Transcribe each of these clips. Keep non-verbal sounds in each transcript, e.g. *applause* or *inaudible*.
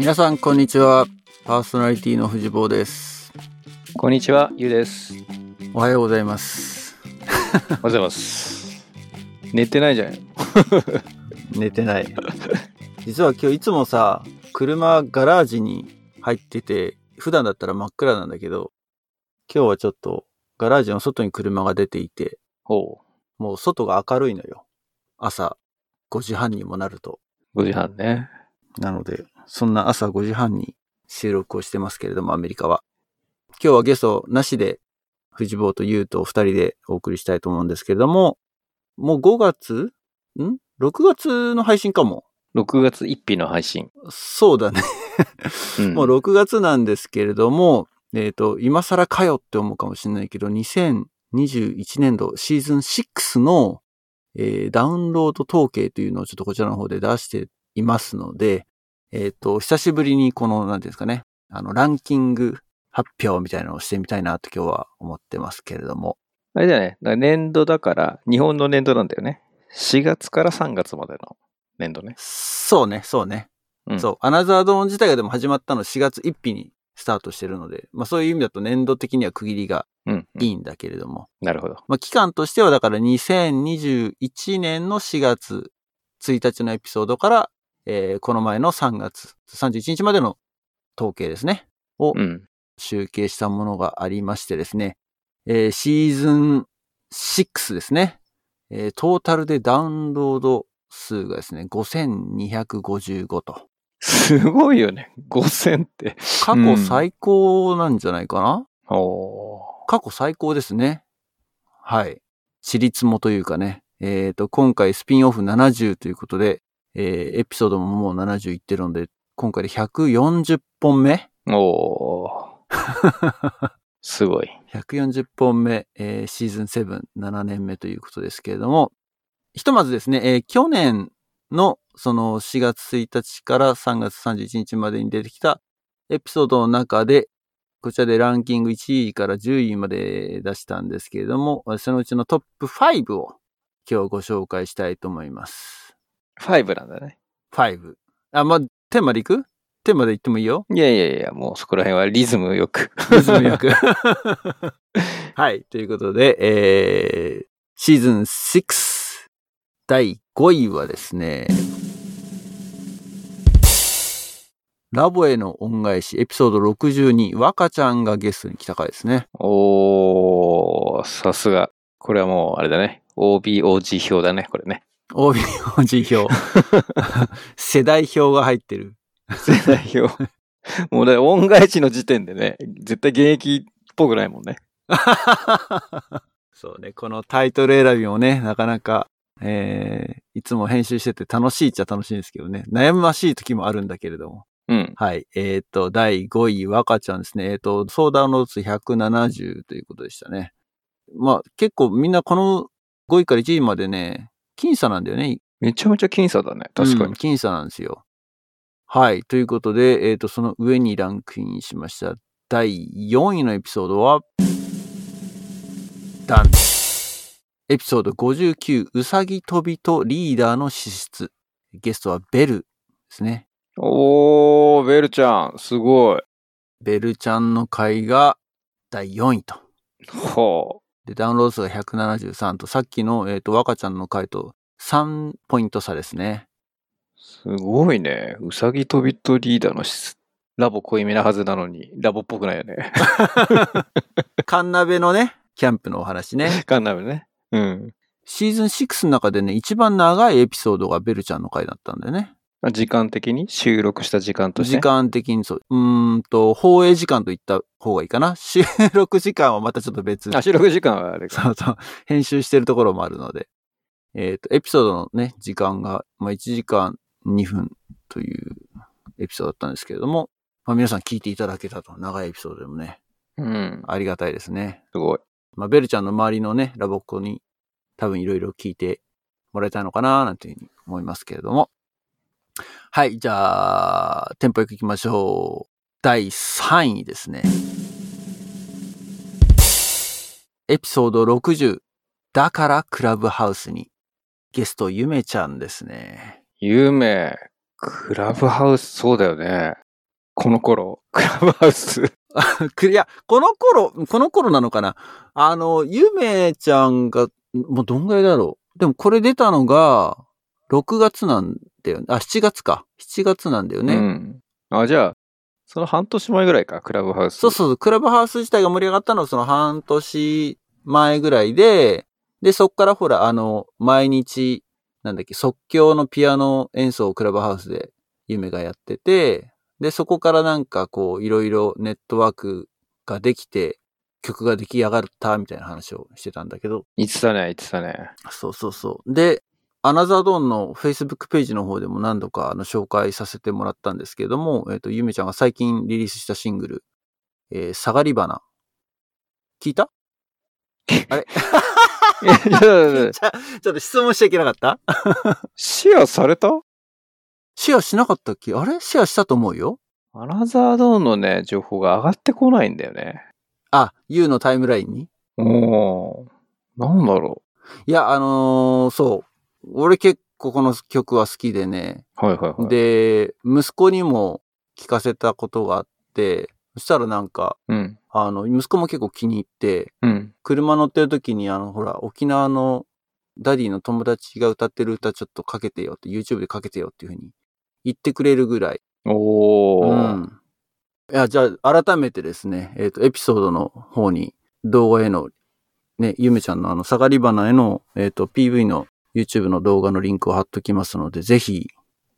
皆さんこんにちはパーソナリティの藤坊ですこんにちは、ゆうです。おはようございますおはようございます。寝てないじゃん。*laughs* 寝てない実は今日いつもさ車ガラージに入ってて普段だったら真っ暗なんだけど今日はちょっとガラージの外に車が出ていてほもう外が明るいのよ朝5時半にもなるとう。5時半ね。なので、そんな朝5時半に収録をしてますけれども、アメリカは。今日はゲストなしで、藤坊と優と二人でお送りしたいと思うんですけれども、もう5月ん ?6 月の配信かも。6月1日の配信。そうだね。うん *laughs* もう6月なんですけれども、えっ、と、今更かよって思うかもしれないけど、2021年度シーズン6の、えーダウンロード統計というのをちょっとこちらの方で出していますので、えっ、と、久しぶりにこの、なんていうんですかね、あの、ランキング発表みたいなのをしてみたいなと今日は思ってますけれども。あれだよね。年度だから、日本の年度なんだよね。4月から3月までの年度ね。そうね、そうね。うんそう。アナザードーン自体がでも始まったの4月1日にスタートしてるので、まあそういう意味だと年度的には区切りがうん。うんいいんだけれども、なるほど。まあ、期間としては、だから2021年の4月1日のエピソードから、えーこの前の3月31日までの統計ですね、をうん。集計したものがありましてですね、えーシーズン6ですね、えートータルでダウンロード数がですね、5255と。すごいよね。5000って。過去最高なんじゃないかな、お過去最高ですね。はい。私立もというかね。えっ、と、今回スピンオフ70ということで、えーエピソードももう70いってるので、今回で140本目ー。おー。*laughs* すごい。140本目、えーシーズン7、7年目ということですけれども、ひとまずですね、えー去年のその4月1日から3月31日までに出てきたエピソードの中で、こちらでランキング1位から10位まで出したんですけれども、そのうちのトップ5を今日ご紹介したいと思います。5なんだね。5。あ、まあ、テーマでいく？テーマで言ってもいいよいやいやいや、もうそこら辺はリズムよく。リズムよく。*laughs* はい。ということで、えー、シーズン6第5位はですね、ラボへの恩返しエピソード62、若ちゃんがゲストに来た回ですね。おー、さすが。これはもう、あれだね。OBOG 表だね、これね。OBOG 表。世代表が入ってる。世代表。もうだから恩返しの時点でね、絶対現役っぽくないもんね。そうね、このタイトル選びもね、なかなか、えー、いつも編集してて楽しいっちゃ楽しいんですけどね、悩ましい時もあるんだけれども。うん。はい。えっ、と、第5位、若ちゃんですね。えっ、と、相談の数170ということでしたね。まあ、結構みんなこの5位から1位までね、僅差なんだよね。めちゃめちゃ僅差だね。確かに。うん僅差なんですよ。はい。ということで、えっ、と、その上にランクインしました。第4位のエピソードは、ダンエピソード59、うさぎ飛びとリーダーの資質。ゲストはベルですね。おー、ベルちゃん、すごい。ベルちゃんの回が第4位と。ほで、ダウンロード数が173と、さっきの、えっ、と、若ちゃんの回と3ポイント差ですね。う。すごいね。うさぎ飛びとリーダーの質ラボ濃いめなはずなのに、ラボっぽくないよね。*laughs* カンナベのね、キャンプのお話ね。*laughs* ガンダムね。うん。シーズン6の中でね、一番長いエピソードがベルちゃんの回だったんだよね。時間的に？収録した時間として？時間的にそう。うーんと、放映時間と言った方がいいかな？*laughs* 収録時間はまたちょっと別。あ、収録時間はあれか。そうそう。編集してるところもあるので。えっ、と、エピソードのね、時間が、まあ、1時間2分というエピソードだったんですけれども、まあ、皆さん聞いていただけたと。長いエピソードでもね、うん。ありがたいですね。すごい。まあ、ベルちゃんの周りのね、ラボっ子に多分いろいろ聞いてもらいたいのかななんていうふうに思いますけれども。はい、じゃあ、テンポよく行きましょう。第3位ですね。エピソード60。だからクラブハウスに。ゲスト、ゆめちゃんですね。有名。クラブハウス、そうだよね。この頃、クラブハウス。*laughs* くいや、この頃、この頃なのかなあの、ゆめちゃんが、もうどんぐらいだろう。でもこれ出たのが、6月なんだよね。あ、7月か。7月なんだよね。うん。あ、じゃあ、その半年前ぐらいか、クラブハウス。そうそうそう、クラブハウス自体が盛り上がったのはその半年前ぐらいで、で、そっからほら、あの、毎日、なんだっけ、即興のピアノ演奏をクラブハウスで夢がやってて、で、そこからなんかこう、いろいろネットワークができて、曲が出来上がったみたいな話をしてたんだけど、言ってたね、言ってたね。そうそうそう。で、アナザードーンの Facebook ページの方でも何度かあの紹介させてもらったんですけれども、えっ、と、ゆめちゃんが最近リリースしたシングル、えー、下がり花。聞いた？*laughs* いやいやいや *laughs* いやちょっと質問しちゃいけなかった？*laughs* シェアされた？シェアしなかったっけ？あれ？シェアしたと思うよ。Another Dawn のね、情報が上がってこないんだよね。あ、 you のタイムラインに？おー。なんだろいや、あのーそう。俺結構この曲は好きでね。う。はいはいはい。、で、息子にも聞かせたことがあって、そしたらなんか、うん。あの、息子も結構気に入って、うん。車乗ってる時にあの、ほら、沖縄のダディの友達が歌ってる歌ちょっとかけてよって、YouTube でかけてよっていうふうに言ってくれるぐらい。おー。うん。いや、じゃあ、改めてですね、えっ、と、エピソードの方に動画への、ね、ゆめちゃんのあの、下がり花への、えっ、と、PV の YouTube の動画のリンクを貼っときますので、ぜひ、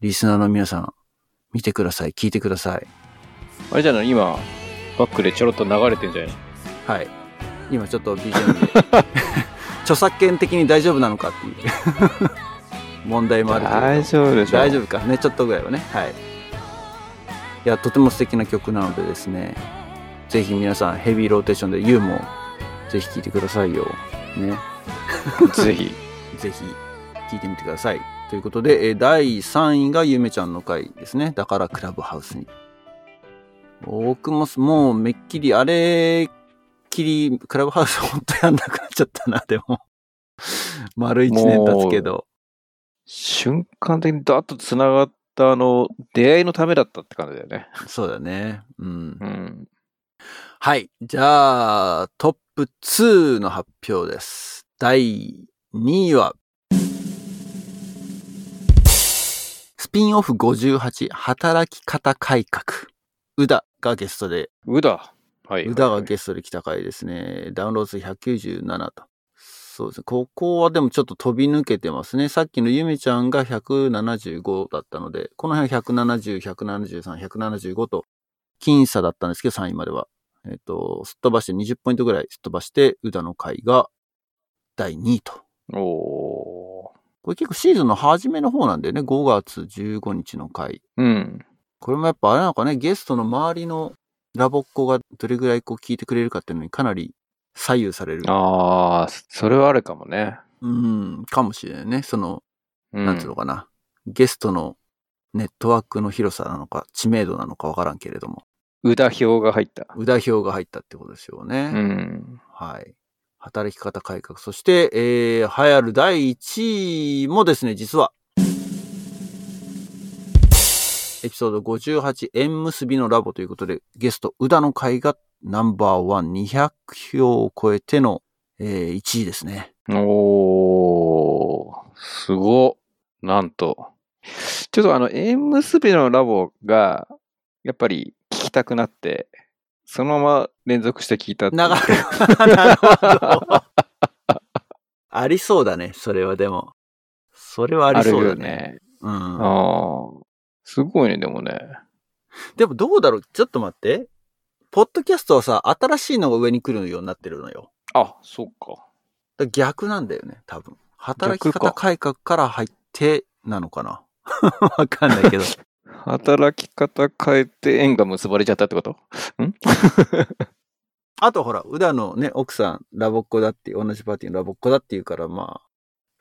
リスナーの皆さん、見てください、聞いてください。あれじゃない？今、バックでちょろっと流れてんじゃないはい。今ちょっと BGM で、*laughs* 著作権的に大丈夫なのかっていう問題もあるけれど大丈夫でしょ。大丈夫かね、ちょっとぐらいはね。はい。いや、とても素敵な曲なのでですね、ぜひ皆さんヘビーローテーションで You もぜひ聴いてくださいよ。ね。*laughs* ぜひ。*laughs* ぜひ聴いてみてください。ということで、えー第3位がゆめちゃんの回ですね。だからクラブハウスに。僕もすもうめっきり、あれっきりクラブハウス本当やんなくなっちゃったな、*laughs* でも。丸1年経つけど。瞬間的にダーッと繋がったあの、出会いのためだったって感じだよね。そうだね。うんう。ん。はい。じゃあ、トップ2の発表です。第2位は、ピンオフ58、働き方改革。うだがゲストで、うだ。はい。うだがゲストで来た回ですね。ダウンロード数197と。そうですね。ここはでもちょっと飛び抜けてますね。さっきのゆめちゃんが175だったので、この辺は170、173、175と、僅差だったんですけど、3位までは。えっ、と、すっ飛ばして20ポイントぐらいすっ飛ばして、うだの回が第2位と。おー。これ結構シーズンの初めの方なんだよね。5月15日の回。うん。これもやっぱあれなのかね、ゲストの周りのラボっ子がどれぐらいこう聞いてくれるかっていうのにかなり左右される。あー、それはあるかもね。うん、かもしれないね。その、うん。なんつうのかな。ゲストのネットワークの広さなのか、知名度なのかわからんけれども、うだ表が入った。うだ表が入ったってことでしょうね。うん。はい。働き方改革。そして、えー、流行る第1位もですね、実は、エピソード58、縁結びのラボということで、ゲスト、宇田の会がナンバーワン200票を超えての、えー、1位ですね。おー、すご。なんと。ちょっとあの、縁結びのラボが、やっぱり聞きたくなって、そのまま連続して聞いたっていう長く、*laughs* なるほど。ありそうだね、それはでも。それはありそうだあるよね。ね。うん。ああ。すごいね、でもね。でもどうだろう？ちょっと待って。ポッドキャストはさ、新しいのが上に来るようになってるのよ。あ、そっか。だから逆なんだよね、多分。働き方改革から入ってなのかな *laughs* わかんないけど。働き方変えて縁が結ばれちゃったってこと？ん？*laughs* あとほら、宇田のね、奥さん、ラボっ子だって、同じパーティーのラボっ子だっていうから、まあ、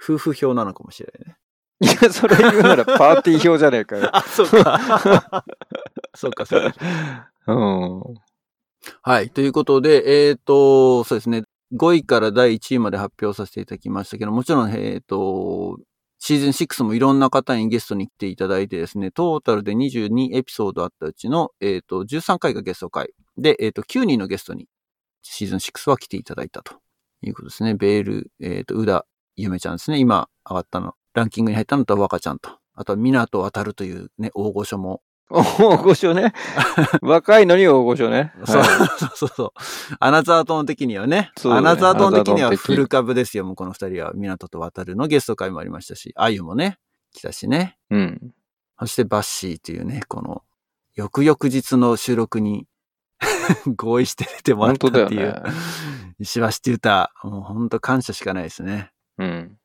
夫婦票なのかもしれないね。いや、それ言うならパーティー表じゃねえかよ。*laughs* あ、そうか。*laughs* そうか、そうか。うん。はい。ということで、えっ、と、そうですね。5位から第1位まで発表させていただきましたけど、もちろん、えっ、と、シーズン6もいろんな方にゲストに来ていただいてですね、トータルで22エピソードあったうちの、えっ、と、13回がゲスト回。で、えっ、と、9人のゲストにシーズン6は来ていただいたということですね。ベール、えっ、と、宇田ゆめちゃんですね。今上がったの。ランキングに入ったのと若ちゃんと。あとは、港渡るというね、大御所も。大御所ね。*laughs* 若いのに大御所ね。そうはいそうそうそう。アナザートーン的にはね。ねアナザートーン的にはフル株ですよ。もうこの二人は。港と渡るのゲスト会もありましたし、あゆもね、来たしね。うん。そしてバッシーというね、この、翌々日の収録に *laughs* 合意して出てもらったっていう。ね石橋って歌、もう本当感謝しかないですね。うん。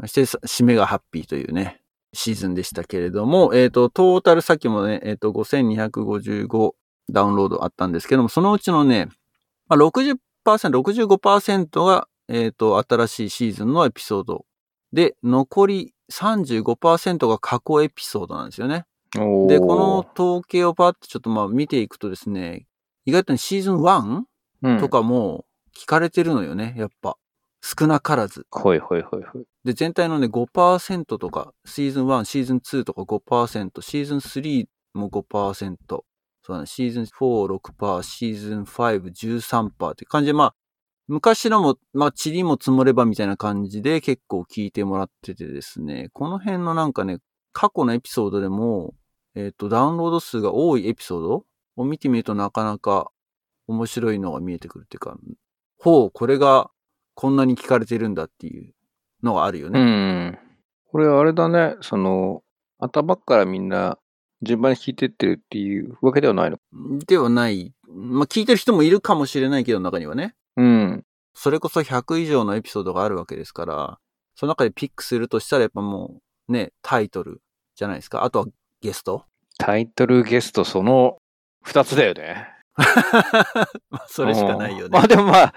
そしてさ締めがハッピーというね、シーズンでしたけれども、えっ、と、トータルさっきもね、えっ、と、5255ダウンロードあったんですけども、そのうちのね、まあ、60%、65%が、えっ、と、新しいシーズンのエピソード。で、残り35%が過去エピソードなんですよね。で、この、統計をパッとちょっとまあ見ていくとですね、意外とねシーズン 1? うん、と。かも聞かれてるのよね、やっぱ。少なからず。ほいほいほいほい。で、全体のね、5%とか、シーズン1、シーズン2とか5%、シーズン3も5%、そうだね、シーズン4、6%、シーズン5、13%って感じで、まあ、昔のも、まあ、塵も積もればみたいな感じで結構聞いてもらっててですね、この辺のなんかね、過去のエピソードでも、えっ、と、ダウンロード数が多いエピソードを見てみるとなかなか面白いのが見えてくるっていうか、ほう、これがこんなに聞かれてるんだっていうのがあるようね。ん。これあれだね、その、頭からみんな順番に聞いてってるっていうわけではないの？ではない。まあ、聞いてる人もいるかもしれないけど、中にはね。うん。それこそ100以上のエピソードがあるわけですから、その中でピックするとしたらやっぱもう、ね、タイトルじゃないですか。あとはゲスト。タイトルゲストその二つだよね。*laughs* まあそれしかないよねうんま。あでもまあ、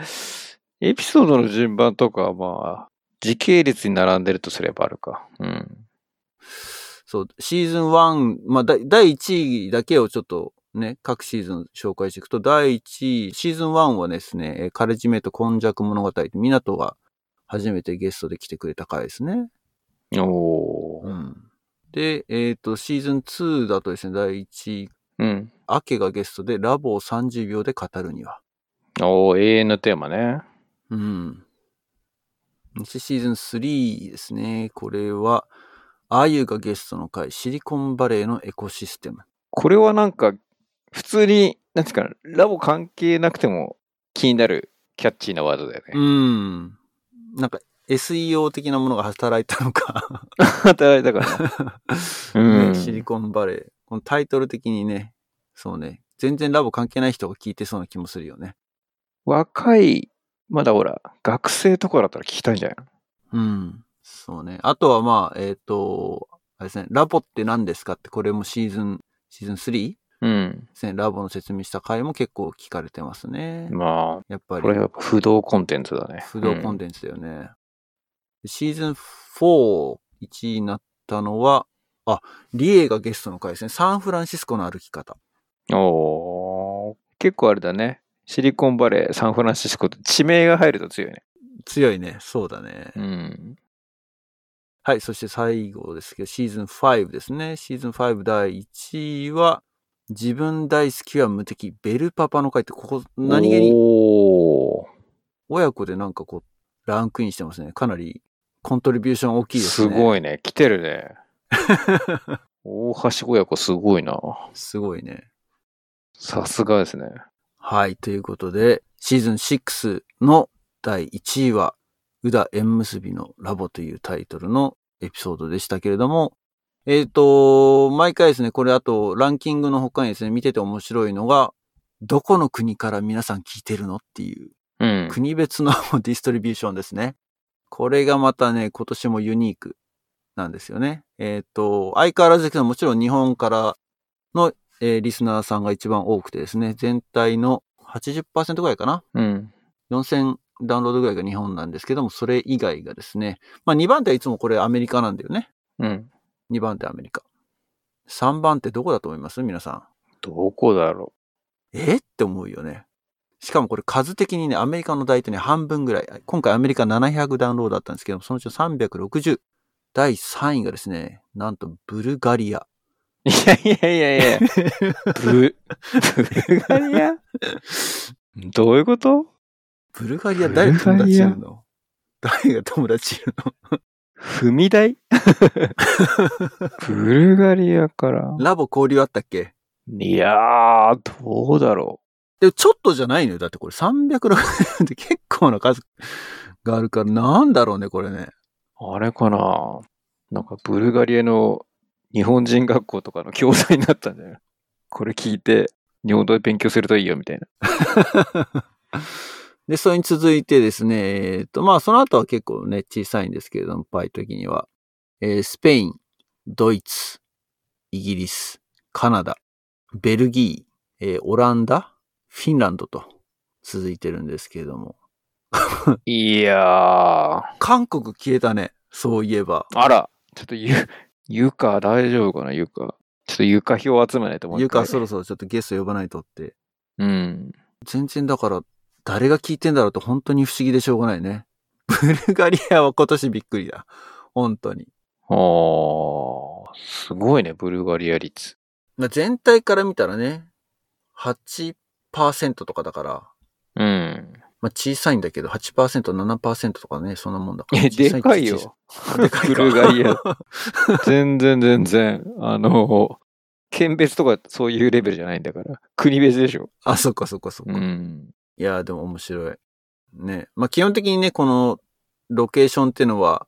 エピソードの順番とかはまあ、時系列に並んでるとすればあるか。うん。そう、シーズン1、まあ、だ第1位だけをちょっとね、各シーズン紹介していくと、第1位、シーズン1はですね、えーカレッジメイト今昔物語港が初めてゲストで来てくれた回ですね。おー。うん。で、えっ、と、シーズン2だとですね、第1位、うん。アケがゲストでラボを30秒で語るには。おー、永遠のテーマね。うん。そしてシーズン3ですね。これは、あゆがゲストの回、シリコンバレーのエコシステム。これはなんか、普通に、なんていうかな、ラボ関係なくても気になるキャッチーなワードだようね。ん。なんか SEO 的なものが働いたのか、働いたから *laughs* ね。うんねシリコンバレー。このタイトル的にね、そうね、全然ラボ関係ない人が聞いてそうな気もするよね。若い、まだほら、学生とかだったら聞きたいんじゃないうん。そうね。あとはまあ、えっ、と、あれですね、ラボって何ですかって、これもシーズン、シーズン 3? でうん。ラボの説明した回も結構聞かれてますね。まあ、やっぱりこ。れやっぱ不動コンテンツだね。不動コンテテンツだよね。シーズン4、1位になったのは、あ、リエがゲストの回ですね。サンフランシスコの歩き方。ツ。おー結構あれだね。シリコンバレー、サンフランシスコって地名が入ると強いね。強いね。そうだね。うん。はい。そして最後ですけど、シーズン5ですね。シーズン5第1位は、自分大好きは無敵、ベルパパの回って、ここ、何気に親子でなんかこう、ランクインしてますね。かなり、コントリビューション大きいですすね。ごいね。来てるね。*laughs* 大橋親子すごいな。すごいね。さすがですね。はい。ということで、シーズン6の第1位は、宇田縁結びのラボというタイトルのエピソードでしたけれども、えっ、と、毎回ですね、これあとランキングの他にですね、見てて面白いのが、どこの国から皆さん聞いてるのっていう、うん。国別のディストリビューションですね。これがまたね、今年もユニークなんですよね。えっ、と、相変わらずですけど、もちろん日本からの、えーリスナーさんが一番多くてですね、全体の80%ぐらいかな？うん。4000ダウンロードぐらいが日本なんですけども、それ以外がですね、まあ2番手はいつもこれアメリカなんだよね。うん。2番手アメリカ。3番手どこだと思います？皆さん。どこだろえ？って思うよね。しかもこれ数的にね、アメリカの大体ね、半分ぐらい。今回アメリカ700ダウンロードだったんですけども、そのうちの360。第3位がですね、なんとブルガリア。いやいやいやいや。ブ、ブルガリアどういうこと？ブルガリア誰と友達いるの？誰が友達いるの？踏み台？ブルガリアから。ラボ交流あったっけ？いやー、どうだろでもちょっとじゃないのよ。だってこれ360って結構な数があるから、なんだろうね、これね。う。あれかな？なんかブルガリアの日本人学校とかの教材になったんじゃない？これ聞いて日本語で勉強するといいよみたいな。*laughs* で、それに続いてですね、えっと、まあ、その後は結構ね、小さいんですけれども、パイ的には、えースペイン、ドイツ、イギリス、カナダ、ベルギー、えーオランダ、フィンランドと続いてるんですけれども、いやー。韓国消えたね、そういえば。あら、ちょっとゆ、ゆか大丈夫かな？ゆか。ちょっとゆか票集めないと思う。いうか、そろそろちょっとゲスト呼ばないとって。うん。全然だから、誰が聞いてんだろうと本当に不思議でしょうがないね。*laughs* ブルガリアは今年びっくりだ。本当に。あー、すごいね、ブルガリア率。まあ、全体から見たらね、8%とかだから、うん。まあ、小さいんだけど、8%、7%とかね、そんなもんだから。え、でかいよ。でかいかブルガリア。全然全然。あの、県別とかそういうレベルじゃないんだから。国別でしょ。あ、そっかそっかそっか。うん。いやー、でも面白い。ね。まあ、基本的にね、このロケーションっていうのは、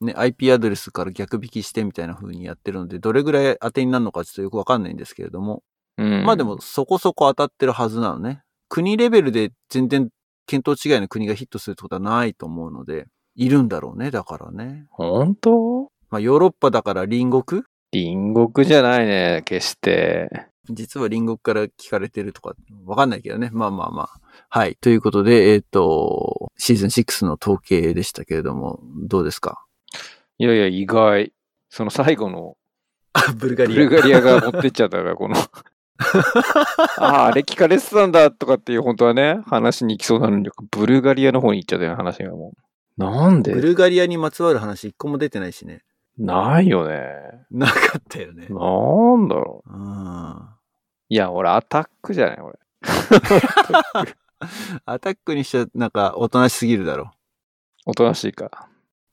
ね、IP アドレスから逆引きしてみたいな風にやってるので、どれぐらい当てになるのかちょっとよくわかんないんですけれども、うん。まあでもそこそこ当たってるはずなのね。国レベルで全然見当違いの国がヒットするってことはないと思うので、いるんだろうね、だからね。本当まあヨーロッパだから隣国隣国じゃないね、決して。実は隣国から聞かれてるとか、わかんないけどね。まあまあまあ。はい。ということで、えっ、と、シーズン6の統計でしたけれども、どうですかいやいや、意外。その最後のあ、ブルガリア。ブルガリアが持ってっちゃったから、この。*laughs* ああ、あれ聞かれてたんだとかっていう本当はね、話に行きそうなのに、ブルガリアの方に行っちゃったよね、話がもう。なんブでルガリアにまつわる話一個も出てないしね。ないよね。なかったよね。なんだろう。うん。いや、俺アタックじゃない、俺。*laughs* アタックにしちゃ、なんか、おとなしすぎるだろおとなしいか。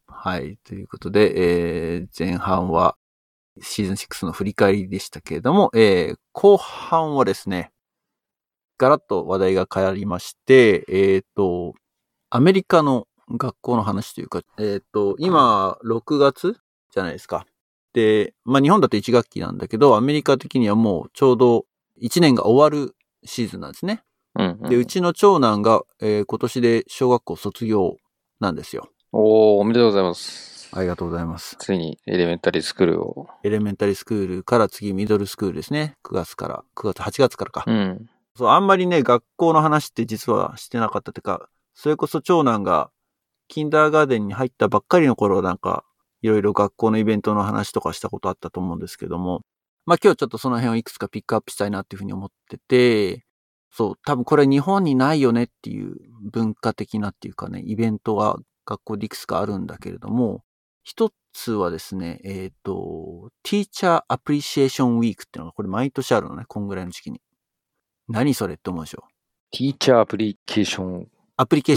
はい。ということで、えー、前半はシーズン6の振り返りでしたけれども、えー、後半はですね、ガラッと話題が変わりまして、えっ、と、アメリカの学校の話というか、えっ、と、今、6月じゃないですか。で、まあ日本だと1学期なんだけど、アメリカ的にはもうちょうど1年が終わるシーズンなんですね。うん、うん。で、うちの長男が、えー今年で小学校卒業なんですよ。おー、おめでとうございます。ありがとうございます。ついにエレメンタリースクールを。エレメンタリースクールから次ミドルスクールですね。9月から、9月、8月からか。うん。そう、あんまりね、学校の話って実はしてなかったっていうか、それこそ長男が、キンダーガーデンに入ったばっかりの頃なんか、いろいろ学校のイベントの話とかしたことあったと思うんですけども、まあ今日ちょっとその辺をいくつかピックアップしたいなっていうふうに思ってて、そう、多分これ日本にないよねっていう文化的なっていうかね、イベントが学校でいくつかあるんだけれども、一つはですね、えっ、と、Teacher Appreciation Week っていうのがこれ毎年あるのね、こんぐらいの時期に。何それって思うでしょティーチャーアプリケーションウアプリケー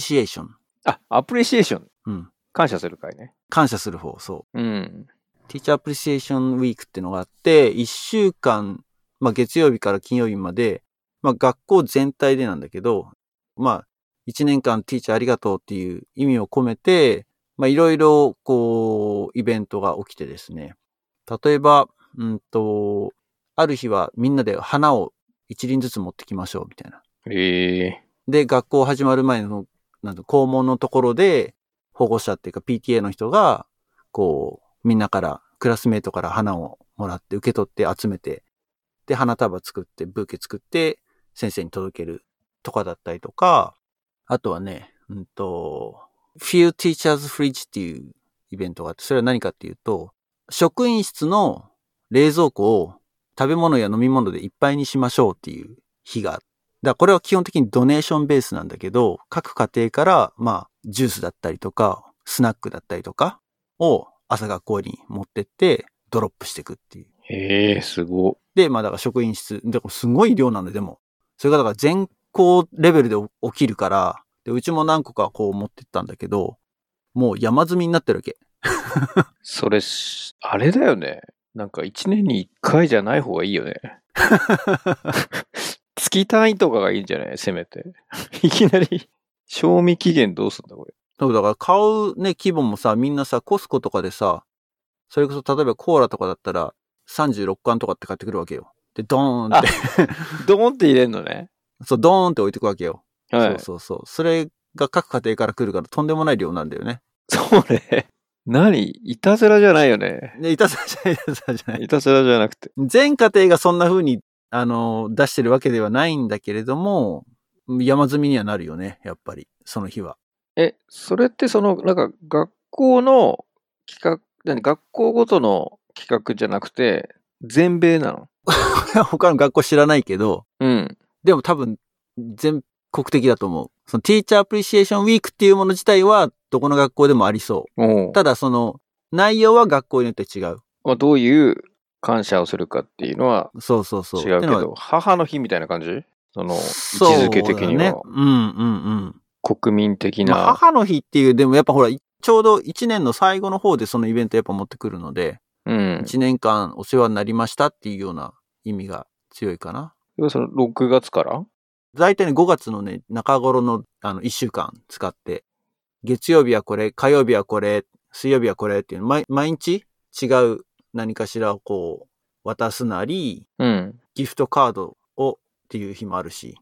シエーション。あ、アプリシエーション。うん。感謝する会ね。感謝する方、そう。うん。Teacher Appreciation Week っていうのがあって、1週間、まあ月曜日から金曜日まで、まあ学校全体でなんだけど、まあ1年間ティーチャーありがとうっていう意味を込めて、まあいろいろこう、イベントが起きてですね。例えば、うんと、ある日はみんなで花を一輪ずつ持ってきましょうみたいな。ええで、学校始まる前の、なんだ校門のところで、保護者っていうか PTA の人が、こう、みんなから、クラスメートから花をもらって、受け取って集めて、で、花束作って、ブーケ作って、先生に届けるとかだったりとか、あとはね、うんと、Few Teachers Fridge っていうイベントがあって、それは何かっていうと、職員室の冷蔵庫を食べ物や飲み物でいっぱいにしましょうっていう日があってだこれは基本的にドネーションベースなんだけど、各家庭から、まあ、ジュースだったりとか、スナックだったりとか、を朝学校に持ってって、ドロップしていくっていう。へえ、すご。で、まあだから職員室、でもすごい量なんで、でも。それがだから全校レベルで起きるから、で、うちも何個かこう持ってったんだけど、もう山積みになってるわけ。それし、あれだよね。なんか一年に一回じゃない方がいいよね。*laughs* 月単位とかがいいんじゃない？せめて。いきなり、賞味期限どうすんだこれ。そう、だから買うね、規模もさ、みんなさ、コスコとかでさ、それこそ例えばコーラとかだったら、36缶とかって買ってくるわけよ。で、ドーンって、ドーンって入れんのね。そう、ドーンって置いてくわけよ。はい。そうそうそう。それが各家庭から来るからとんでもない量なんだよね。それ、何？いたずらじゃないよね。で、いたずらじゃない、いたずらじゃない。いたずらじゃなくて。全家庭がそんな風に、あの、出してるわけではないんだけれども、山積みにはなるよね、やっぱり、その日は。え、それってその、なんか学校の企画、何？学校ごとの企画じゃなくて、全米なの？*laughs* 他の学校知らないけど、うん。でも多分、全国的だと思う。その、ティーチャーアプリシエーションウィークっていうもの自体は、どこの学校でもありそおうう。ただ、その、内容は学校によって違う。まあ、どういう感謝をするかっていうのはそうそうそう。違う母の日みたいな感じ？その、位置そうづけ的には、だねうんうんうん。国民的まあ、な、母の日っていう、でもやっぱほら、ちょうど1年の最後の方でそのイベントやっぱ持ってくるので、うん。1年間お世話になりましたっていうような意味が強いかな。要はその6月から？大体ね、5月のね、中頃のあの1週間使って、月曜日はこれ、火曜日はこれ、水曜日はこれっていうの、毎毎日違う何かしらをこう、渡すなり、うん。ギフトカードをっていう日もあるし、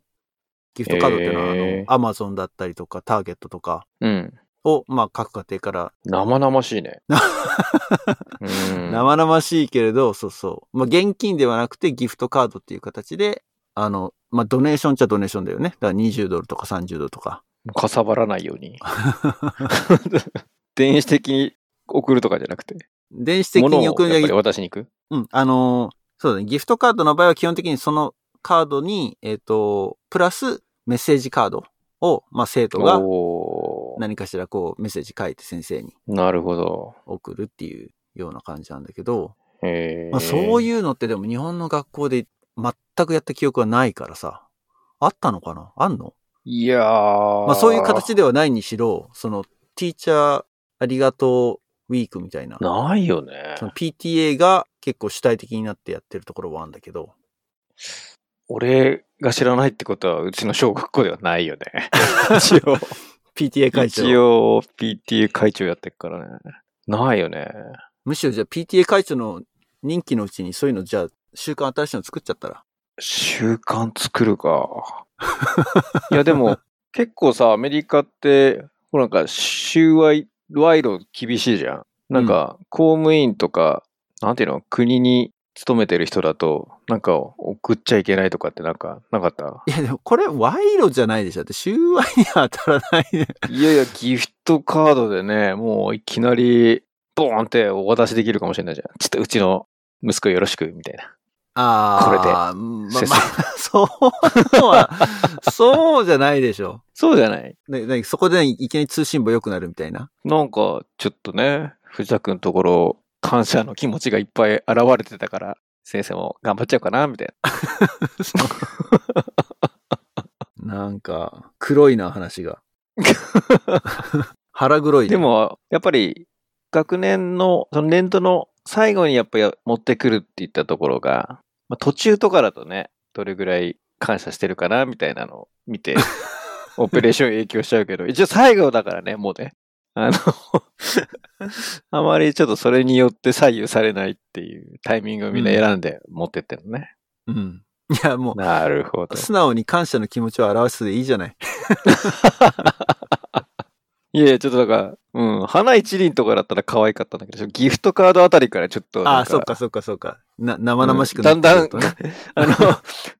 ギフトカードっていうのは、あの、アマゾンだったりとか、ターゲットとかうん。を、まあ、各家庭から生々しいね。*laughs* うん。生々しいけれど、そうそう。まあ、現金ではなくてギフトカードっていう形で、あの、まあ、ドネーションっちゃドネーションだよね。だから20ドルとか30ドルとか。かさばらないように。*laughs* 電子的に送るとかじゃなくて。電子的に送るんじゃ物をやっぱり渡しに行く？うん。あのーそうだね。ギフトカードの場合は基本的にそのカードに、えっ、と、プラスメッセージカードを、まあ、生徒が何かしらこうメッセージ書いて先生になるほど。送るっていうような感じなんだけど、へまあ、そうう。いうのってでも日本の学校で全くやった記憶はないからさ。あったのかな？あんの？いやー。まあそういう形ではないにしろ、その、ティーチャーありがとうウィークみたいな、ないよね PTA が結構主体的になってやってるところはあるんだけど、俺が知らないってことは、うちの小学校ではないよね。一応。PTA 会長。一応、PTA 会長やってっからね。ないよね。むしろじゃあ PTA 会長の任期のうちにそういうのじゃあ習慣新しいの作っちゃったら。習慣作るか。いや、でも、*laughs* 結構さ、アメリカって、ほらなんか、収賄、賄賂厳しいじゃん。なんか、公務員とか、なんていうの、国に勤めてる人だと、なんか、送っちゃいけないとかってなんか、なかった？いやでもこれ賄賂じゃないでしょ。だって収賄には当たらないで。いやいや、ギフトカードでね、もういきなり、ボーンってお渡しできるかもしれないじゃん。ちょっとうちの息子よろしく、みたいな。ああ。これでまあまあ、そうは、*laughs* そうじゃないでしょ。そうじゃないね、ねそこでいきなり通信簿良くなるみたいな？なんか、ちょっとね、藤田くんのところ、感謝の気持ちがいっぱい現れてたから、先生も頑張っちゃうかな、みたい *laughs* なんか、黒いな、話が。*laughs* 腹黒いな。ね。で、も、やっぱり、学年の、その年度の最後にやっぱり持ってくるって言ったところが、まあ、途中とかだとね、どれぐらい感謝してるかな、みたいなのを見て、*laughs* オペレーション影響しちゃうけど、一応最後だからね、もうね。あの、*laughs* あまりちょっとそれによって左右されないっていうタイミングをみんな選んで持ってってるのね。うん。いや、もなるほどう、。素直に感謝の気持ちを表すでいいじゃない。*laughs* いやいや、ちょっとだから、うん、花一輪とかだったら可愛かったんだけど、ギフトカードあたりからちょっとなんああ、そっかそっかそっか。な、生々しくなってくるとね。あの、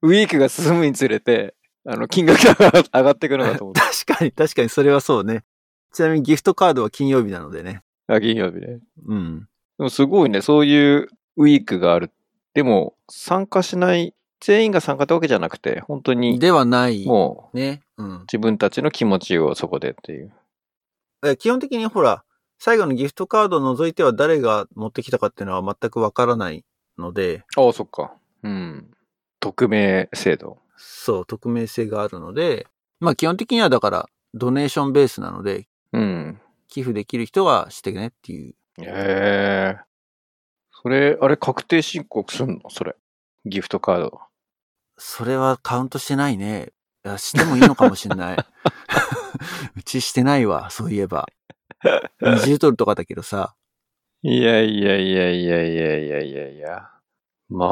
ウィークが進むにつれて、あの、金額が上がっていくのかと思って。*laughs* 確かに、確かにそれはそうね。ちなみにギフトカードは金曜日なのでね。あ、金曜日ね。うん。でもすごいね、そういうウィークがある。でも、参加しない、全員が参加ってわけじゃなくて、本当に、ではない。もう、ね。うん。自分たちの気持ちをそこでっていう。え基本的にほら、最後のギフトカードを除いては誰が持ってきたかっていうのは全くわからないので、ああ、そっか。うん。匿名制度。そう、匿名性があるので、まあ基本的にはだから、ドネーションベースなので、うん。寄付できる人はしてねっていう。へえ。それ、あれ、確定申告すんの？それ。ギフトカード。それはカウントしてないね。いや、してもいいのかもしんない。*laughs* *laughs* うちしてないわ、そういえば。20ドルとかだけどさ。いやいやいやいやいやいやいやいや。ま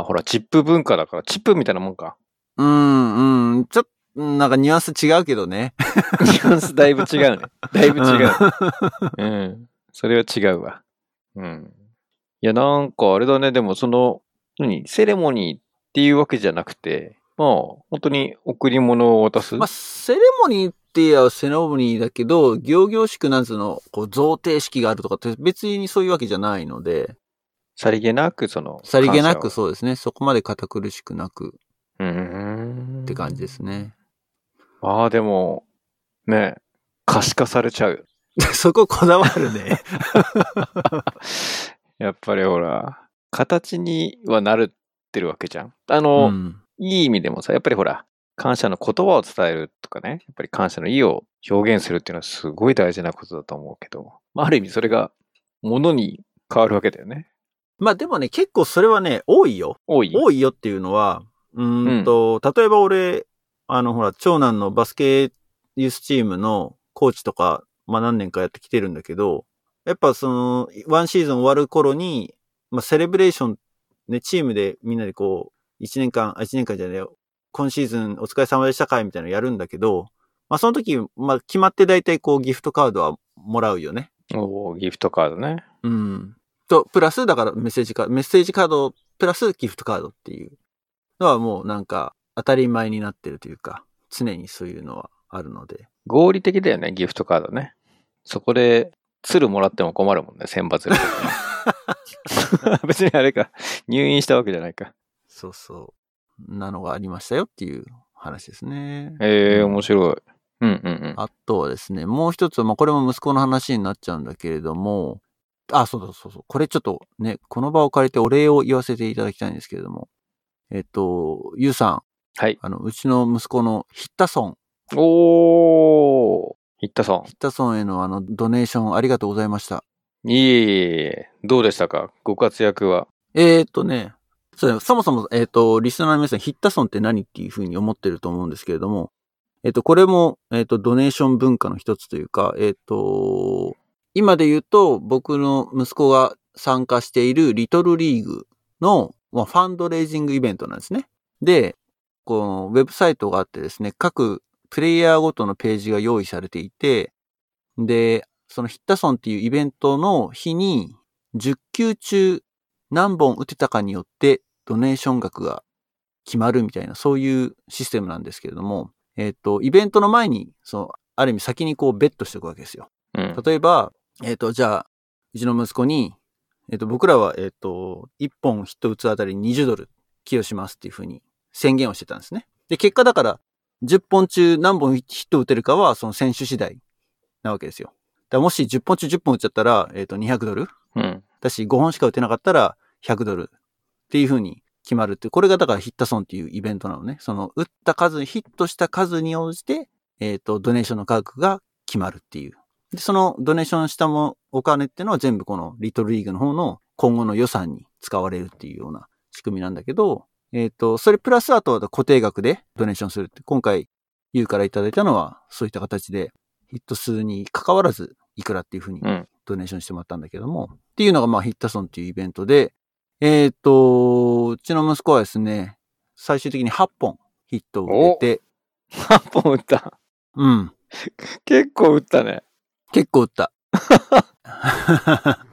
あ、ほら、チップ文化だから、チップみたいなもんか。うん、うん、ちょっと、なんかニュアンス違うけどね。*laughs* ニュアンスだいぶ違うね。だいぶ違う。うん。それは違うわ。うん。いや、なんかあれだね、でもその、何？セレモニーっていうわけじゃなくて、まあ、本当に贈り物を渡す？まあ、セレモニーって言えばセレモニーだけど、行々しくなんつうの、こう、贈呈式があるとかって別にそういうわけじゃないので、さりげなく、その、さりげなくそうですね。そこまで堅苦しくなくをうーん。って感じですね。ああ、でも、ね、可視化されちゃう。*laughs* そここだわるね。*laughs* やっぱりほら、形にはなるってるわけじゃん。あうの、ん。いい意味でもさ、やっぱりほら、感謝の言葉を伝えるとかね、やっぱり感謝の意を表現するっていうのはすごい大事なことだと思うけど、まあ、ある意味それが物に変わるわけだよね。まあでもね、結構それはね、多いよ。多い？多いよっていうのは、うーんと、例えば俺、あの、ほら、長男のバスケユースチームのコーチとか、まあ何年かやってきてるんだけど、やっぱその、ワンシーズン終わる頃に、まあセレブレーション、ね、チームでみんなでこう、一年間、あ、一年間じゃね。今シーズンお疲れ様でした会みたいなのやるんだけど、まあその時、まあ決まって大体こうギフトカードはもらうよね。おーギフトカードね。うん。と、プラス、だからメッセージカード、メッセージカード、プラスギフトカードっていうのはもうなんか当たり前になってるというか、常にそういうのはあるので。合理的だよね、ギフトカードね。そこで、鶴もらっても困るもんね、選抜で。*laughs* *laughs* 別にあれか、入院したわけじゃないか。そうそう。なのがありましたよっていう話ですね。ええ面白い。うんうんうん。あとはですね、もう一つは、まあ、これも息子の話になっちゃうんだけれども、あ、そうだそうそう。これちょっとね、この場を借りてお礼を言わせていただきたいんですけれども、えっと、ゆうさん、はい。あの、うちの息子のヒッタソン、おー、ヒッタソヒッタソンへのあの、ドネーションありがとうございました。ン。いえいえいえ、どうでしたか？ご活躍は。えー、っとね、そうそもそも、えーと、リスナーの皆さん、ヒッタソンって何っていうふうに思ってると思うんですけれども、えーと、これも、えーと、ドネーション文化の一つというか、えっと、今で言うと、僕の息子が参加しているリトルリーグの、まあ、ファンドレイジングイベントなんですね。で、このウェブサイトがあってですね、各プレイヤーごとのページが用意されていて、で、そのヒッタソンっていうイベントの日に、10球中何本打てたかによってドネーション額が決まるみたいな、そういうシステムなんですけれども、えっ、と、イベントの前に、その、ある意味先にこうベットしておくわけですよ。うん。例えば、えっ、と、じゃあ、うちの息子に、えっ、と、僕らは、えっ、と、1本ヒット打つあたり20ドル寄与しますっていうふうに宣言をしてたんですね。で、結果だから、10本中何本ヒット打てるかは、その選手次第なわけですよ。だもし10本中10本打っちゃったら、えっ、と、200ドルうん。だし、5本しか打てなかったら100ドルっていう風に決まるって、これがだからヒッタソンっていうイベントなのね。その、打った数、ヒットした数に応じて、えっ、と、ドネーションの価格が決まるっていう。で、そのドネーションしたもお金っていうのは全部このリトルリーグの方の今後の予算に使われるっていうような仕組みなんだけど、えっ、と、それプラスあとは固定額でドネーションするって、今回、ユーからいただいたのは、そういった形で、ヒット数に関わらず、いくらっていうふうにうん。ドネーションしてもらったんだけども、っていうのがまあヒッタソンっていうイベントで、えっ、と、うちの息子はですね、最終的に8本ヒットを打てて、8本打った。うん、結構打ったね。結構打った。*laughs*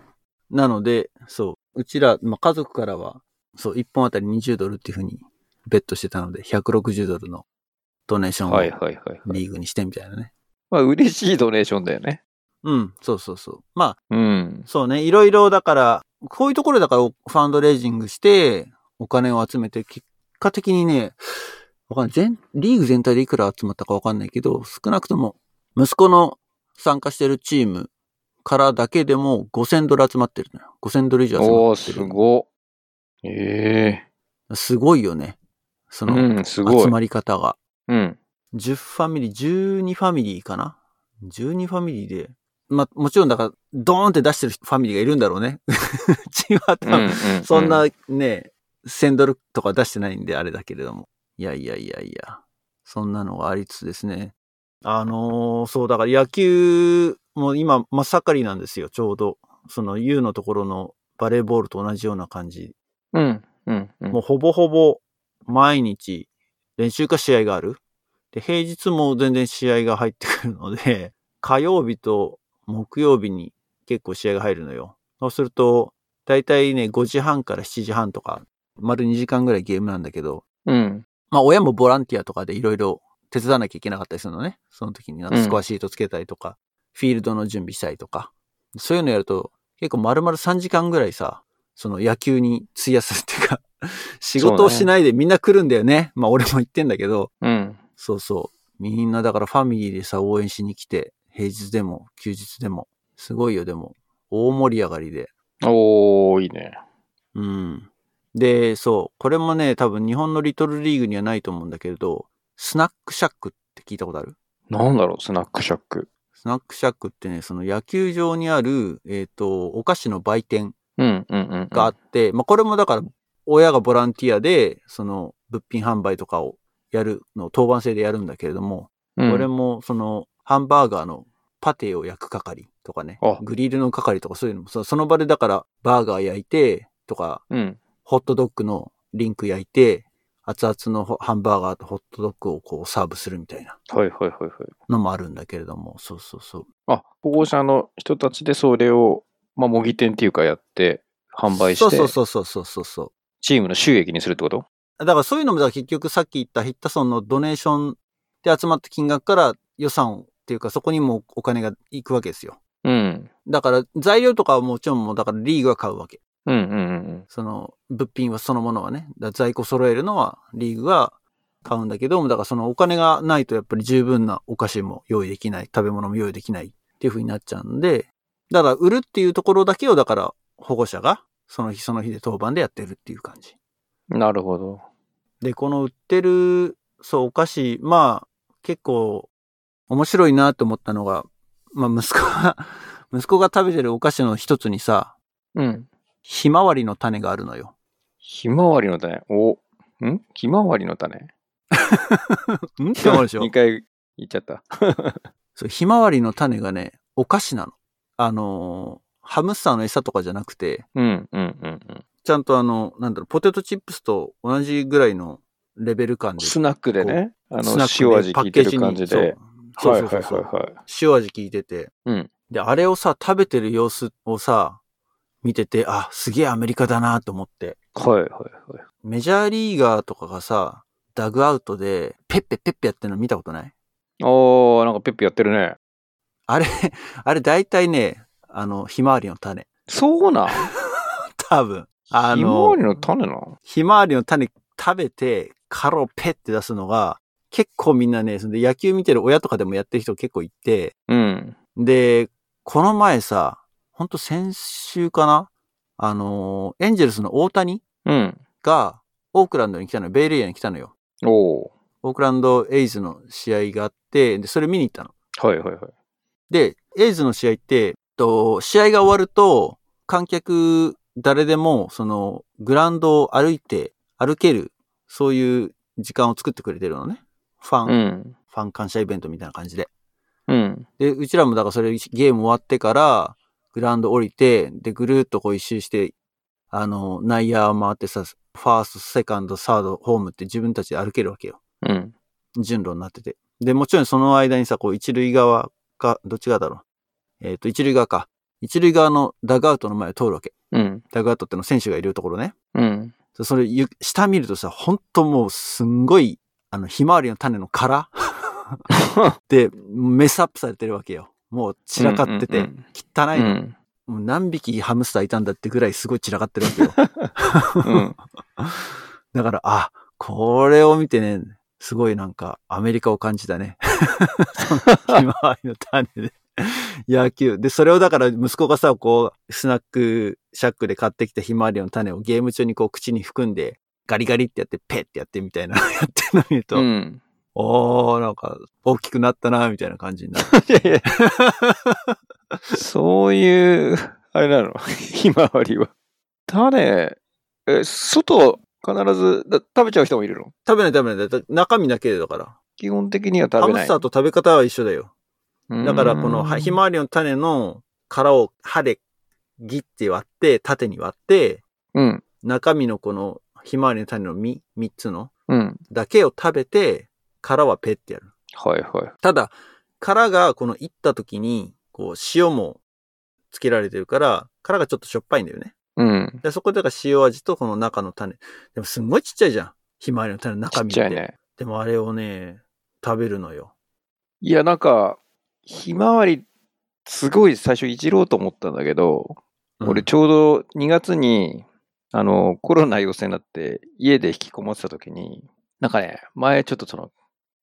なので、そう、うちら、まあ、家族からは、そう、1本あたり20ドルっていうふうにベットしてたので、160ドルのドネーションをはいはいはい、はい。リーグにしてみたいなね。まあ、嬉しいドネーションだよね。うん、そうそうそう。まあ、うん。そうね、いろいろだから、こういうところだからファンドレイジングして、お金を集めて、結果的にね、わかんない。全、リーグ全体でいくら集まったかわかんないけど、少なくとも、息子の参加してるチームからだけでも5000ドル集まってるのよ。5000ドル以上集おー、まってる。すご。えすごいよね。そえの。集まり方が。うん。10ファミリー、12ファミリーかな ?12 ファミリーで。まあ、もちろんだから、ドーンって出してるファミリーがいるんだろうね。*laughs* うちは多分、うんそんなね、1000ドルとか出してないんであれだけれども。いやいやいやいや。そんなのがありつつですね。あのーそう、だから野球も今真っ盛りなんですよ、ちょうど。その U のところのバレーボールと同じような感じ。うん。うん。うん。もうほぼほぼ毎日練習か試合がある。で、平日も全然試合が入ってくるので、火曜日と木曜日に結構試合が入るのよ。そうすると、だいたいね、5時半から7時半とか、丸2時間ぐらいゲームなんだけど、うん。まあ親もボランティアとかでいろいろ手伝わなきゃいけなかったりするのね。その時にスコアシートつけたりとか、フィールドの準備したりとか。そういうのやると、結構丸々3時間ぐらいさ、その野球に費やすっていうか、*laughs* 仕事をしないでみんな来るんだよね。まあ俺も言ってんだけど、うん。そうそう。みんなだからファミリーでさ、応援しに来て、平日でも休日でも。すごいよ、でも。大盛り上がりで。おー、いいね。うん。で、そう。これもね、多分日本のリトルリーグにはないと思うんだけれど、スナックシャックって聞いたことある？なんだろう、スナックシャック。スナックシャックってね、その野球場にある、えっ、と、お菓子の売店。があって、まあこれもだから、親がボランティアで、その物品販売とかをやるのを当番制でやるんだけれども、うん、これもそのハンバーガーのパテを焼く係とかねあ、グリルの係とかそういうのもそその場でだからバーガー焼いてとか、うん。ホットドッグのリンク焼いて、熱々のホハンバーガーとホットドッグをこうサーブするみたいなはい、はい、はい、はい。のもあるんだけれども、そうそうそう。あ、保護者の人たちでそれを、まあ、模擬店っていうかやって、販売して、そうそうそうそうそうそう。チームの収益にするってこと？だからそういうのも結局さっき言ったヒッタソンのドネーションで集まった金額から予算っていうかそこにもお金が行くわけですよ。うん。だから材料とかはもちろんもうだからリーグは買うわけ。うん、うん、うん。その物品はそのものはね。在庫揃えるのはリーグが買うんだけども、だからそのお金がないとやっぱり十分なお菓子も用意できない、食べ物も用意できないっていう風になっちゃうんで、だから売るっていうところだけをだから保護者がその日その日で当番でやってるっていう感じ。なるほど。で、この売ってる、そう、お菓子、まあ、結構、面白いなと思ったのが、まあ、息子が、*laughs* 息子が食べてるお菓子の一つにさ、うん。ひまわりの種があるのよ。ひまわりの種？お、ん？ひまわりの種？*laughs* ん？って思うでしょ？*laughs* 2回言っちゃった。そう、ひまわりの種がね、お菓子なの。あのーハムスターの餌とかじゃなくて、うん、うん、うん、うん。ちゃんとあの、なんだろう、ポテトチップスと同じぐらいのレベル感で。スナックでね、あの、塩味効いてる感じで。そうはそそうそういうはいはいはい。塩味効いてて。うん。で、あれをさ、食べてる様子をさ、見てて、あ、すげえアメリカだなと思って。はいはいはい。メジャーリーガーとかがさ、ダグアウトで、ペッペペッペやってるの見たことない？おー、なんかペッペやってるね。あれ、*laughs* あれ大体ね、あの、ひまわりの種。そうなん？*laughs* 多分。あひまのわりの種なん？ひまわりの種食べて、殻をペッて出すのが、結構みんなね、それで野球見てる親とかでもやってる人結構いて、うん。で、この前さ、ほんと先週かな？あの、エンジェルスの大谷うん。が、オークランドに来たのよ。ベイレイヤに来たのよ。おー。オークランドエイズの試合があって、で、それ見に行ったの。はいはいはい。で、エイズの試合って、と、試合が終わると、観客、誰でも、その、グラウンドを歩いて、歩ける、そういう時間を作ってくれてるのね。ファン、うん。ファン感謝イベントみたいな感じで。うん。で、うちらもだからそれゲーム終わってから、グラウンド降りて、で、ぐるーっとこう一周して、あの、内野回ってさ、ファースト、セカンド、サード、ホームって自分たちで歩けるわけよ。うん。順路になってて。で、もちろんその間にさ、こう一塁側か、どっち側だろう。えっ、と、一塁側か。一塁側のダグアウトの前を通るわけ。うん。ダグアウトっての選手がいるところね。うん。それ、ゆ下見るとさ、ほんともうすんごい、あの、ひまわりの種の殻？*laughs* で、メスアップされてるわけよ。もう散らかってて、うんうん汚いの、うん。もう何匹ハムスターいたんだってぐらいすごい散らかってるわけよ。うん。*laughs* だから、あ、これを見てね、すごいなんかアメリカを感じたね。*laughs* ひまわりの種で。野球。で、それをだから息子がさ、こう、スナックシャックで買ってきたひまわりの種をゲーム中にこう口に含んで、ガリガリってやって、ペッってやってみたいな、*laughs* やってるの見ると、うん。おー、なんか、大きくなったな、みたいな感じになる。*laughs* いやいやそういう、あれなの、ひまわりは。種、え、外、必ずだ食べちゃう人もいるの？食べない食べない。だ中身だけだから。基本的には食ハムべない。スターと食べ方は一緒だよ。だから、このひまわりの種の殻を歯でギッて割って、縦に割って、うん。中身のこのひまわりの種の実、三つのうん。だけを食べて、殻はペッてやる。はいはい。ただ、殻がこのいった時に、こう塩もつけられてるから、殻がちょっとしょっぱいんだよね。うん。でそこでだから塩味とこの中の種。でもすんごいちっちゃいじゃん。ひまわりの種のち中身って。っちゃいね。でもあれをね、食べるのよ。いや、なんか、ひまわり、すごい最初いじろうと思ったんだけど、うん俺ちょうど2月に、あの、コロナ陽性になって家で引きこもってた時に、なんかね、前ちょっとその、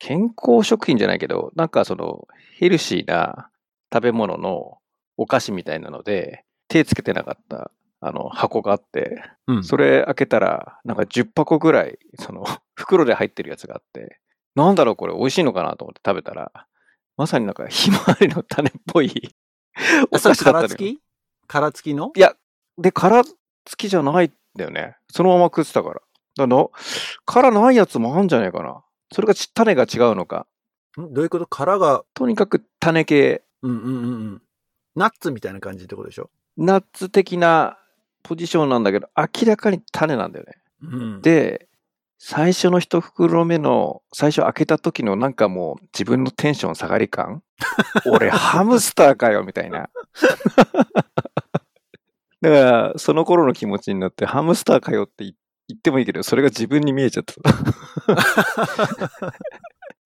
健康食品じゃないけど、なんかその、ヘルシーな食べ物のお菓子みたいなので、手つけてなかった、あの、箱があって、うん。それ開けたら、なんか10箱ぐらい、その、*laughs* 袋で入ってるやつがあって、なんだろうこれ美味しいのかなと思って食べたら、まさになんかひまわりの種っぽいお菓子だったのよ。殻付き？殻付きの？いや、で、殻付きじゃないんだよね。そのまま食ってたから。だからの、殻ないやつもあんじゃないかな。それがち種が違うのか。ん？どういうこと？殻が、とにかく種系、うんうんうんうん。ナッツみたいな感じってことでしょ？ナッツ的なポジションなんだけど、明らかに種なんだよね。うん。で、最初の一袋目の、最初開けた時のなんかもう自分のテンション下がり感？*laughs* 俺ハムスターかよみたいな。だから、その頃の気持ちになって、ハムスターかよって言言ってもいいけど、それが自分に見えちゃった。*laughs*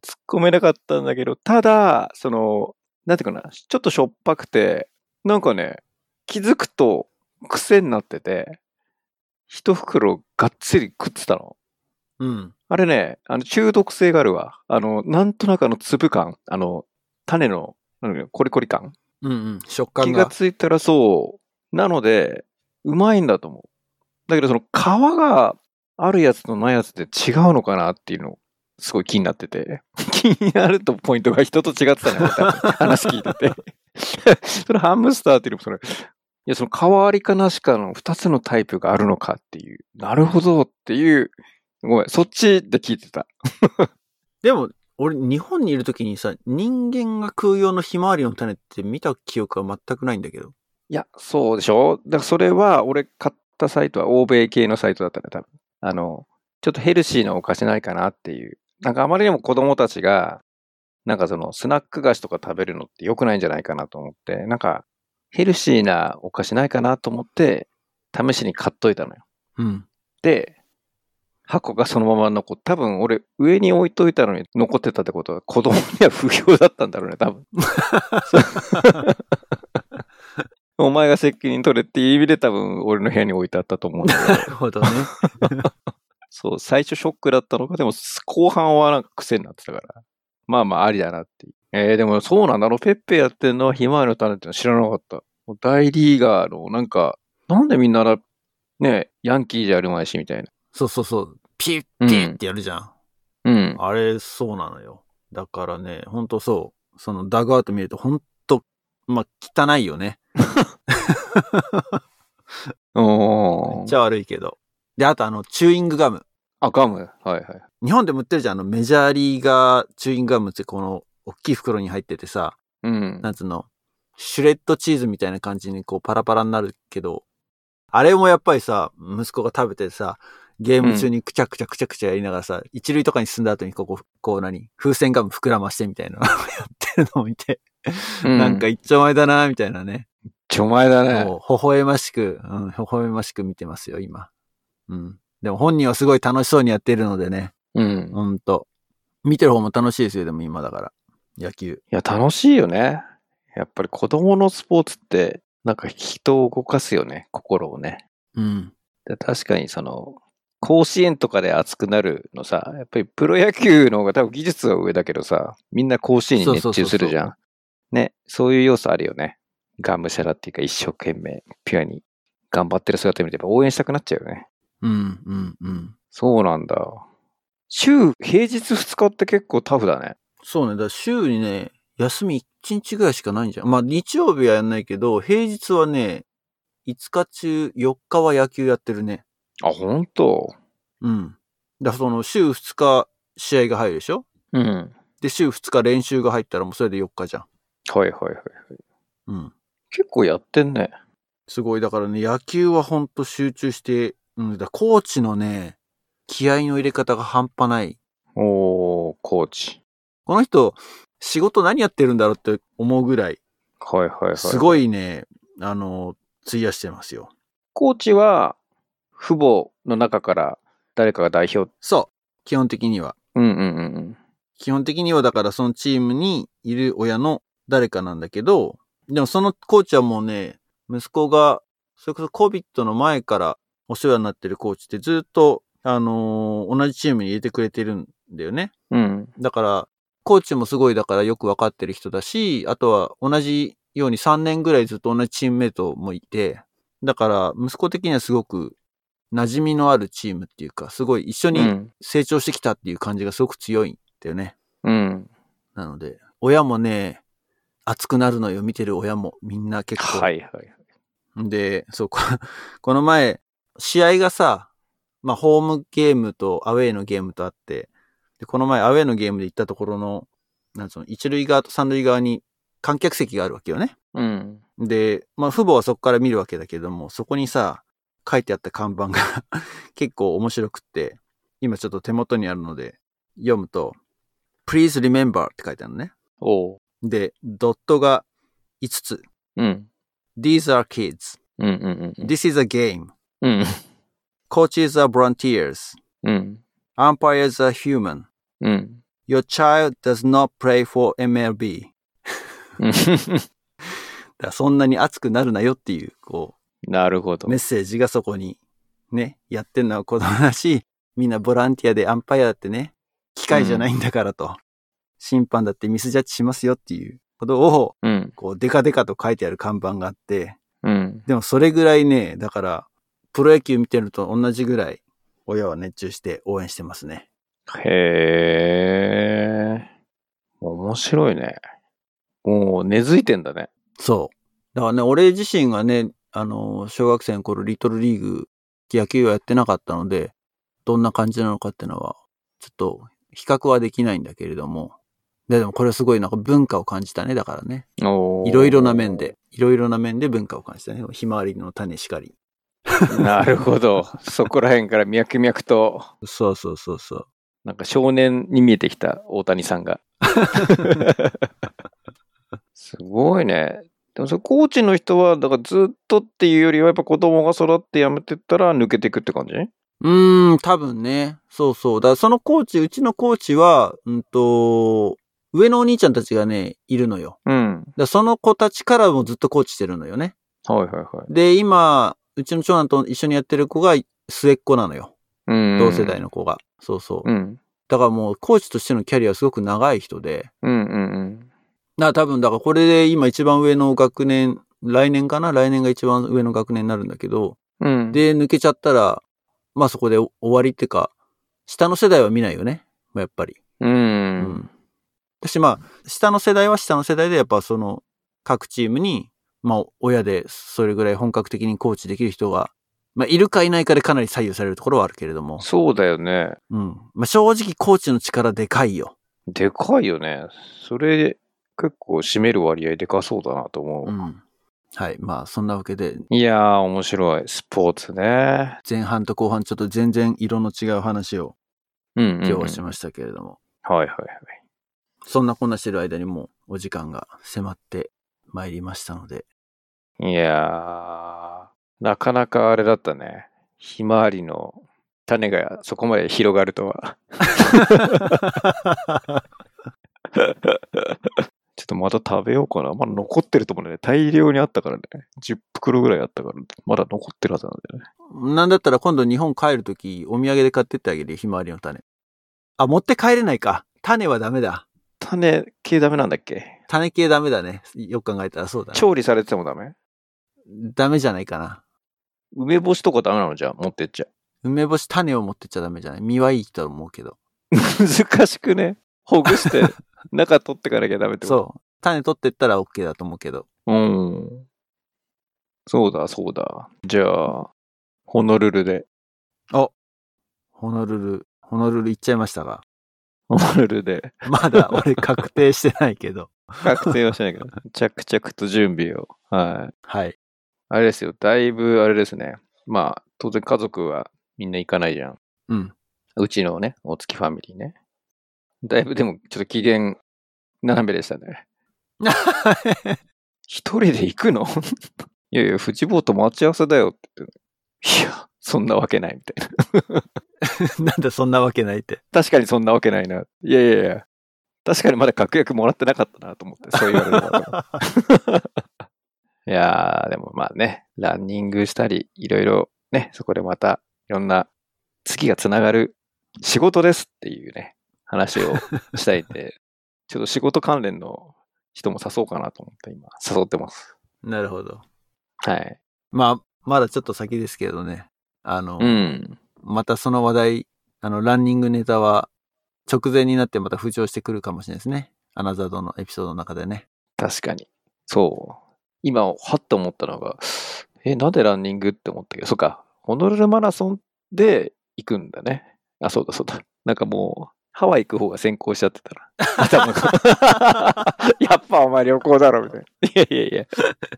突っ込めなかったんだけど、ただ、その、なんていうかな、ちょっとしょっぱくて、なんかね、気づくと癖になってて、一袋がっつり食ってたの。うん。あれね、あの中毒性があるわ。あの、なんとなくあの粒感、あの、種の、なんコリコリ感。うんうん。食感気がが。ついたらそう。なので、うまいんだと思う。だけどその皮があるやつとないやつで違うのかなっていうの、すごい気になってて。*laughs* 気になるとポイントが人と違ってたね、*laughs* 話聞いてて。*laughs* そのハムスターっていうのもそれ、いや、その変わりかなしかの二つのタイプがあるのかっていう。なるほどっていう、ごめん、そっちで聞いてた。でも、俺、日本にいるときにさ、人間が食う用のひまわりの種って見た記憶は全くないんだけど。いや、そうでしょ？だからそれは、俺買ったサイトは欧米系のサイトだったね、多分。あの、ちょっとヘルシーなお菓子ないかなっていう。なんかあまりにも子供たちが、なんかそのスナック菓子とか食べるのって良くないんじゃないかなと思って、なんかヘルシーなお菓子ないかなと思って、試しに買っといたのよ。うん。で、箱がそのまま残って、多分俺上に置いといたのに残ってたってことは子供には不評だったんだろうね、多分。*laughs* お前が責任取れっていう意味で多分俺の部屋に置いてあったと思うんだけど。*laughs* なるほどね。*laughs* そう、最初ショックだったのが、でも後半はなんか癖になってたから。まあまあありだなっていう。えー、でもそうなんだろう。ペッペやってんのはひまわりの種ってのは知らなかった。大リーガーの、なんか、なんでみんなな、ね、ヤンキーじゃあるまいしみたいな。そうそうそう。ピッピッってやるじゃん。うん。あれ、そうなのよ。だからね、ほんとそう。そのダグアウト見ると、ほんと、まあ、汚いよね。*laughs* おーめっちゃ悪いけど。で、あとあの、チューイングガム。あ、ガム？はいはい。日本でも売ってるじゃん。あの、メジャーリーガーチューイングガムってこの、大きい袋に入っててさ、うん。なんつうの、シュレッドチーズみたいな感じにこうパラパラになるけど、あれもやっぱりさ、息子が食べてさ、ゲーム中にくちゃくちゃくちゃくちゃやりながらさ、一塁とかに進んだ後にここ、こう何？風船ガム膨らましてみたいなのをやってるのを見て、なんかい。一丁前だなみたいなね。ちょ前だね。微笑ましく、うん、微笑ましく見てますよ、今。うん。でも本人はすごい楽しそうにやってるのでね、うん。いほんと。見てる方も楽しいですよ、でも今だから。野球。や、楽しいよね。やっぱり子供のスポーツって、なんか人を動かすよね、心をね。うん。で確かにその、甲子園とかで熱くなるのさ、やっぱりプロ野球の方が多分技術は上だけどさ、みんな甲子園に熱中するじゃん。ね、そういう要素あるよね。がむしゃらっていうか一生懸命、ピュアに頑張ってる姿見て応援したくなっちゃうよね。うん、うん、うん。そうなんだ。週、平日2日って結構タフだね。そうね。だ週にね、休み1日ぐらいしかないんじゃん。まあ日曜日はやんないけど、平日はね、5日中4日は野球やってるね。あ、ほんとうん。だその週2日試合が入るでしょ？うん。で、週2日練習が入ったらもうそれで4日じゃん。はいはいはいはい。うん。結構やってんね。すごい。だからね、野球はほんと集中して、うん、だコーチのね、気合の入れ方が半端ない。おー、コーチ。この人、仕事何やってるんだろうって思うぐらい、はいはいはい。すごい。いね、あの、費やしてますよ。コーチは、父母の中から誰かが代表。そう。基本的には。うんうんうんうん。基本的にはだからそのチームにいる親の誰かなんだけど、でもそのコーチはもうね、息子が、それこそ COVID の前からお世話になってるコーチってずっと、あのー同じチームに入れてくれてるんだよね。うん。だから、コーチもすごいだからよくわかってる人だし、あとは同じように3年ぐらいずっと同じチームメイトもいて、だから息子的にはすごく馴染みのあるチームっていうか、すごい一緒にうん。成長してきたっていう感じがすごく強いんだよね。うん。なので、親もね、熱くなるのよ、見てる親も。みんな結構。はいはい。で、そう、ここの前、試合がさ、まあ、ホームゲームとアウェイのゲームとあって、で、この前アウェイのゲームで行ったところの、なんつうの、一塁側と三塁側に観客席があるわけよね。うん。で、まあ、父母はそこから見るわけだけども、そこにさ、書いてあった看板が *laughs* 結構面白くって、今ちょっと手元にあるので、読むと、Please remember って書いてあるのね。おう。で、ドットが5つ。うん。These are kids. うんうんうん。This is a game. うん。Coaches are volunteers. うん。Umpires are human. うん。Your child does not play for MLB. うんだそんなに熱くなるなよっていう、こなるほどう、メッ。セージがそこに、ね、やってんのは子供だし、みんなボランティアでアンパイアだってね、機械じゃないんだからと。審判だってミスジャッジしますよっていうことを、うん。こう、デカデカと書いてある看板があって、うん。でもそれぐらいね、だから、プロ野球見てると同じぐらい、親は熱中して応援してますね。へえ。面白いね。もう根付いてんだね。そう。だからね、俺自身がね、あの、小学生の頃、リトルリーグ、野球はやってなかったので、どんな感じなのかっていうのは、ちょっと、比較はできないんだけれども。ででもこれはすごいなんか文化を感じたね、だからね。いろいろな面。で、いろいろな面で文化を感じたね。ひまわりの種しかり。なるほど。そこら辺から脈々と、そうそうそうそう。なんか少年に見えてきた大谷さんが。すごいね。でもそれコーチの人は、だからずっとっていうよりは、やっぱ子供が育って辞めてったら抜けていくって感じ？うーん、多分ね。そうそう。だからそのコーチ、うちのコーチは、うんと、上のお兄ちゃんたちがね、いるのよ。うん。だその子たちからもずっとコーチしてるのよね。はいはいはい。で、今、うちの長男と一緒にやってる子が末っ子なのよ。うん。同世代の子が。そうそう。うん。だからもう、コーチとしてのキャリアはすごく長い人で。うんうんうん。だから多分、だからこれで今一番上の学年、来年かな？来年が一番上の学年になるんだけど、うん。で、抜けちゃったら、まあそこで終わりってか、下の世代は見ないよね。まあやっぱり。う。うんん。私まあ、下の世代は下の世代でやっぱその、各チームに、まあ親でそれぐらい本格的にコーチできる人が、まあいるかいないかでかなり左右されるところはあるけれども。そうだよね。うん。まあ正直コーチの力でかいよ。でかいよね。それ、結構占める割合でかそうだなと思う。うん。はい。まあそんなわけで、いやー、面白い。スポーツね。前半と後半ちょっと全然色の違う話をうん、うん。今日はしましたけれども。はいはいはい。そんなこんなしてる間にもうお時間が迫ってまいりましたので。いやー、なかなかあれだったね。ひまわりの種がそこまで広がるとは。*laughs* ちょっとまた食べようかな。まだ残ってると思うんだよね。大量にあったからね。10袋ぐらいあったから、まだ残ってるはずなんだよね。なんだったら今度日本帰るときお土産で買ってってあげるよひまわりの種。あ、持って帰れないか。種はダメだ。種系ダメなんだっけ？種系ダメだね。よく考えたらそうだね。調理されててもダメ？ダメじゃないかな。梅干しとかダメなの？じゃあ持ってっちゃ。梅干し種を持ってっちゃダメじゃない？実はいいと思うけど。*laughs* 難しくね。ほぐして、*laughs* 中取ってかなきゃダメってこと？そう。種取ってったら OK だと思うけど。うん。そうだ、そうだ。じゃあ、ホノルルで。ホノルル、ホノルル行っちゃいましたが。ホノルルで。まだ俺確定してないけど。確定はしないけど、着々と準備を。はい。はい。あれですよ。だいぶあれですね。まあ、当然家族はみんな行かないじゃん。うん。うちのね、大月ファミリーね。だいぶでも、ちょっと機嫌斜めでしたね。*laughs* 一人で行くの？いやいや、フジボート待ち合わせだよって言って。いや、そんなわけないみたいな。*laughs* なんでそんなわけないって。確かにそんなわけないな。いやいやいや。確かにまだ確約もらってなかったなと思って、そう言われるの *laughs* いやー、でもまあね、ランニングしたり、いろいろね、そこでまたいろんな次がつながる仕事ですっていうね、話をしたいんで、*laughs* ちょっと仕事関連の人も誘おうかなと思って今、誘ってます。なるほど。はい。まあ、まだちょっと先ですけどね。あの、うん。またその話題、あの、ランニングネタは直前になってまた浮上してくるかもしれないですね。アナザードのエピソードの中でね。確かに。そう。今、はっと思ったのが、え、なんでランニングって思ったけ？ど、そっか、ホノルルマラソンで行くんだね。あ、そうだそうだ。なんかもう、ハワイ行く方が先行しちゃってたら。頭が *laughs* やっぱお前旅行だろ、みたいな。いやいやいや。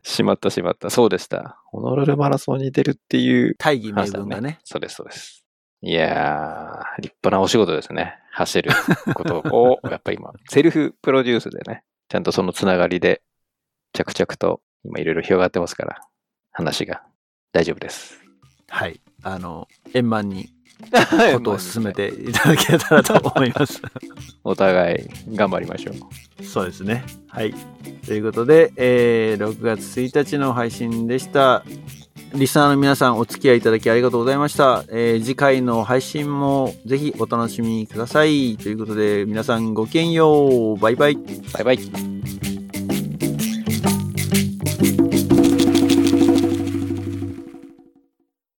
しまったしまった。そうでした。ホノルルマラソンに出るっていう大義名分がね。そうです、そうです。いやー、立派なお仕事ですね。走ることを、やっぱ今、*laughs* セルフプロデュースでね、ちゃんとそのつながりで、着々と今いろいろ広がってますから、話が大丈夫です。はい。あの、円満にことを進めていただけたらと思います。*laughs* お互い頑張りましょう。そうですね。はい。ということで、えー6月1日の配信でした。リスナーの皆さんお付き合いいただきありがとうございました。えー次回の配信もぜひお楽しみください。ということで、皆さんごきげんよう。バイバイ。バイバイ。